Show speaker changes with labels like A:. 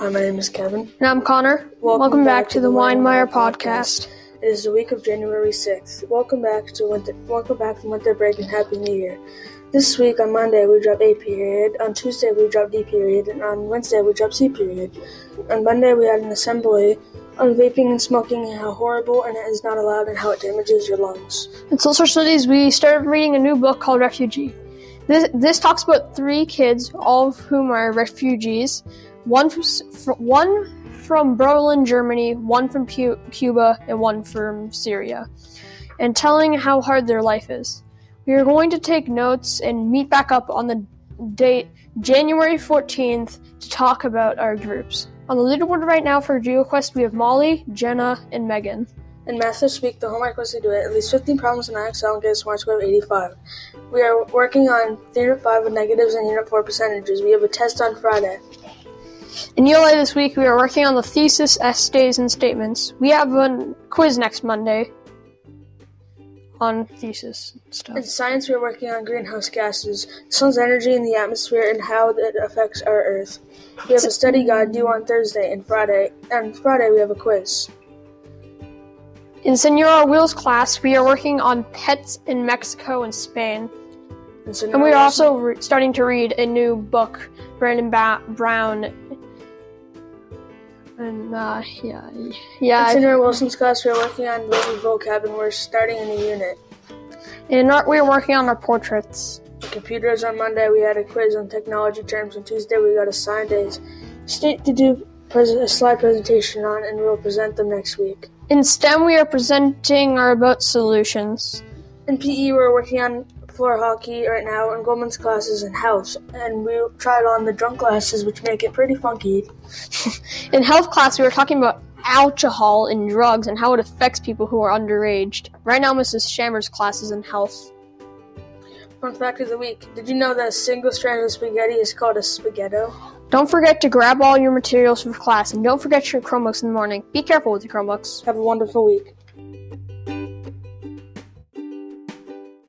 A: Hi, my name is Kevin.
B: And I'm Connor. Welcome, back, to the Weinmeyer podcast.
A: It is the week of January 6th. Welcome back to winter. Welcome back from winter break and happy New Year. This week on Monday we drop A period. On Tuesday we drop D period, and on Wednesday we drop C period. On Monday we had an assembly on vaping and smoking and how horrible and it is not allowed and how it damages your lungs.
B: In social studies, we started reading a new book called Refugee. This, this talks about three kids, all of whom are refugees. One from, one from Berlin, Germany, one from Cuba, and one from Syria, and telling how hard their life is. We are going to take notes and meet back up on the date January 14th to talk about our groups. On the leaderboard right now for GeoQuest, we have Molly, Jenna, and Megan.
A: In math this week, the homework was to do at least 15 problems in IXL and get a smart score of 85. We are working on Unit 5 with negatives and Unit 4 percentages. We have a test on Friday.
B: In ELA this week, we are working on the thesis, essays, and statements. We have a quiz next Monday on thesis stuff.
A: In science, we are working on greenhouse gases, the sun's energy in the atmosphere, and how it affects our Earth. We have a study guide due on Thursday and Friday, and Friday we have a quiz.
B: In Senora Will's class, we are working on pets in Mexico and Spain.
A: And,
B: And we are also re- starting to read a new book, Brandon ba- Brown. And, uh, yeah. yeah,
A: in
B: Yeah.
A: Senator Wilson's class, we are working on baby vocab, and we're starting a new unit.
B: And our, we are working on our portraits.
A: Computers on Monday, we had a quiz on technology terms. On Tuesday, we got assigned days state to do pres- a slide presentation on, and we'll present them next week.
B: In STEM, we are presenting our about solutions.
A: In PE, we're working on floor hockey right now, and Goldman's classes in house, and we tried on the drunk glasses, which make it pretty funky.
B: In health class, we were talking about alcohol and drugs and how it affects people who are underage. Right now, Mrs. Shammer's class is in health.
A: Fun fact of the week: Did you know that a single strand of spaghetti is called a spaghetto?
B: Don't forget to grab all your materials for class and don't forget your Chromebooks in the morning. Be careful with your Chromebooks.
A: Have a wonderful week.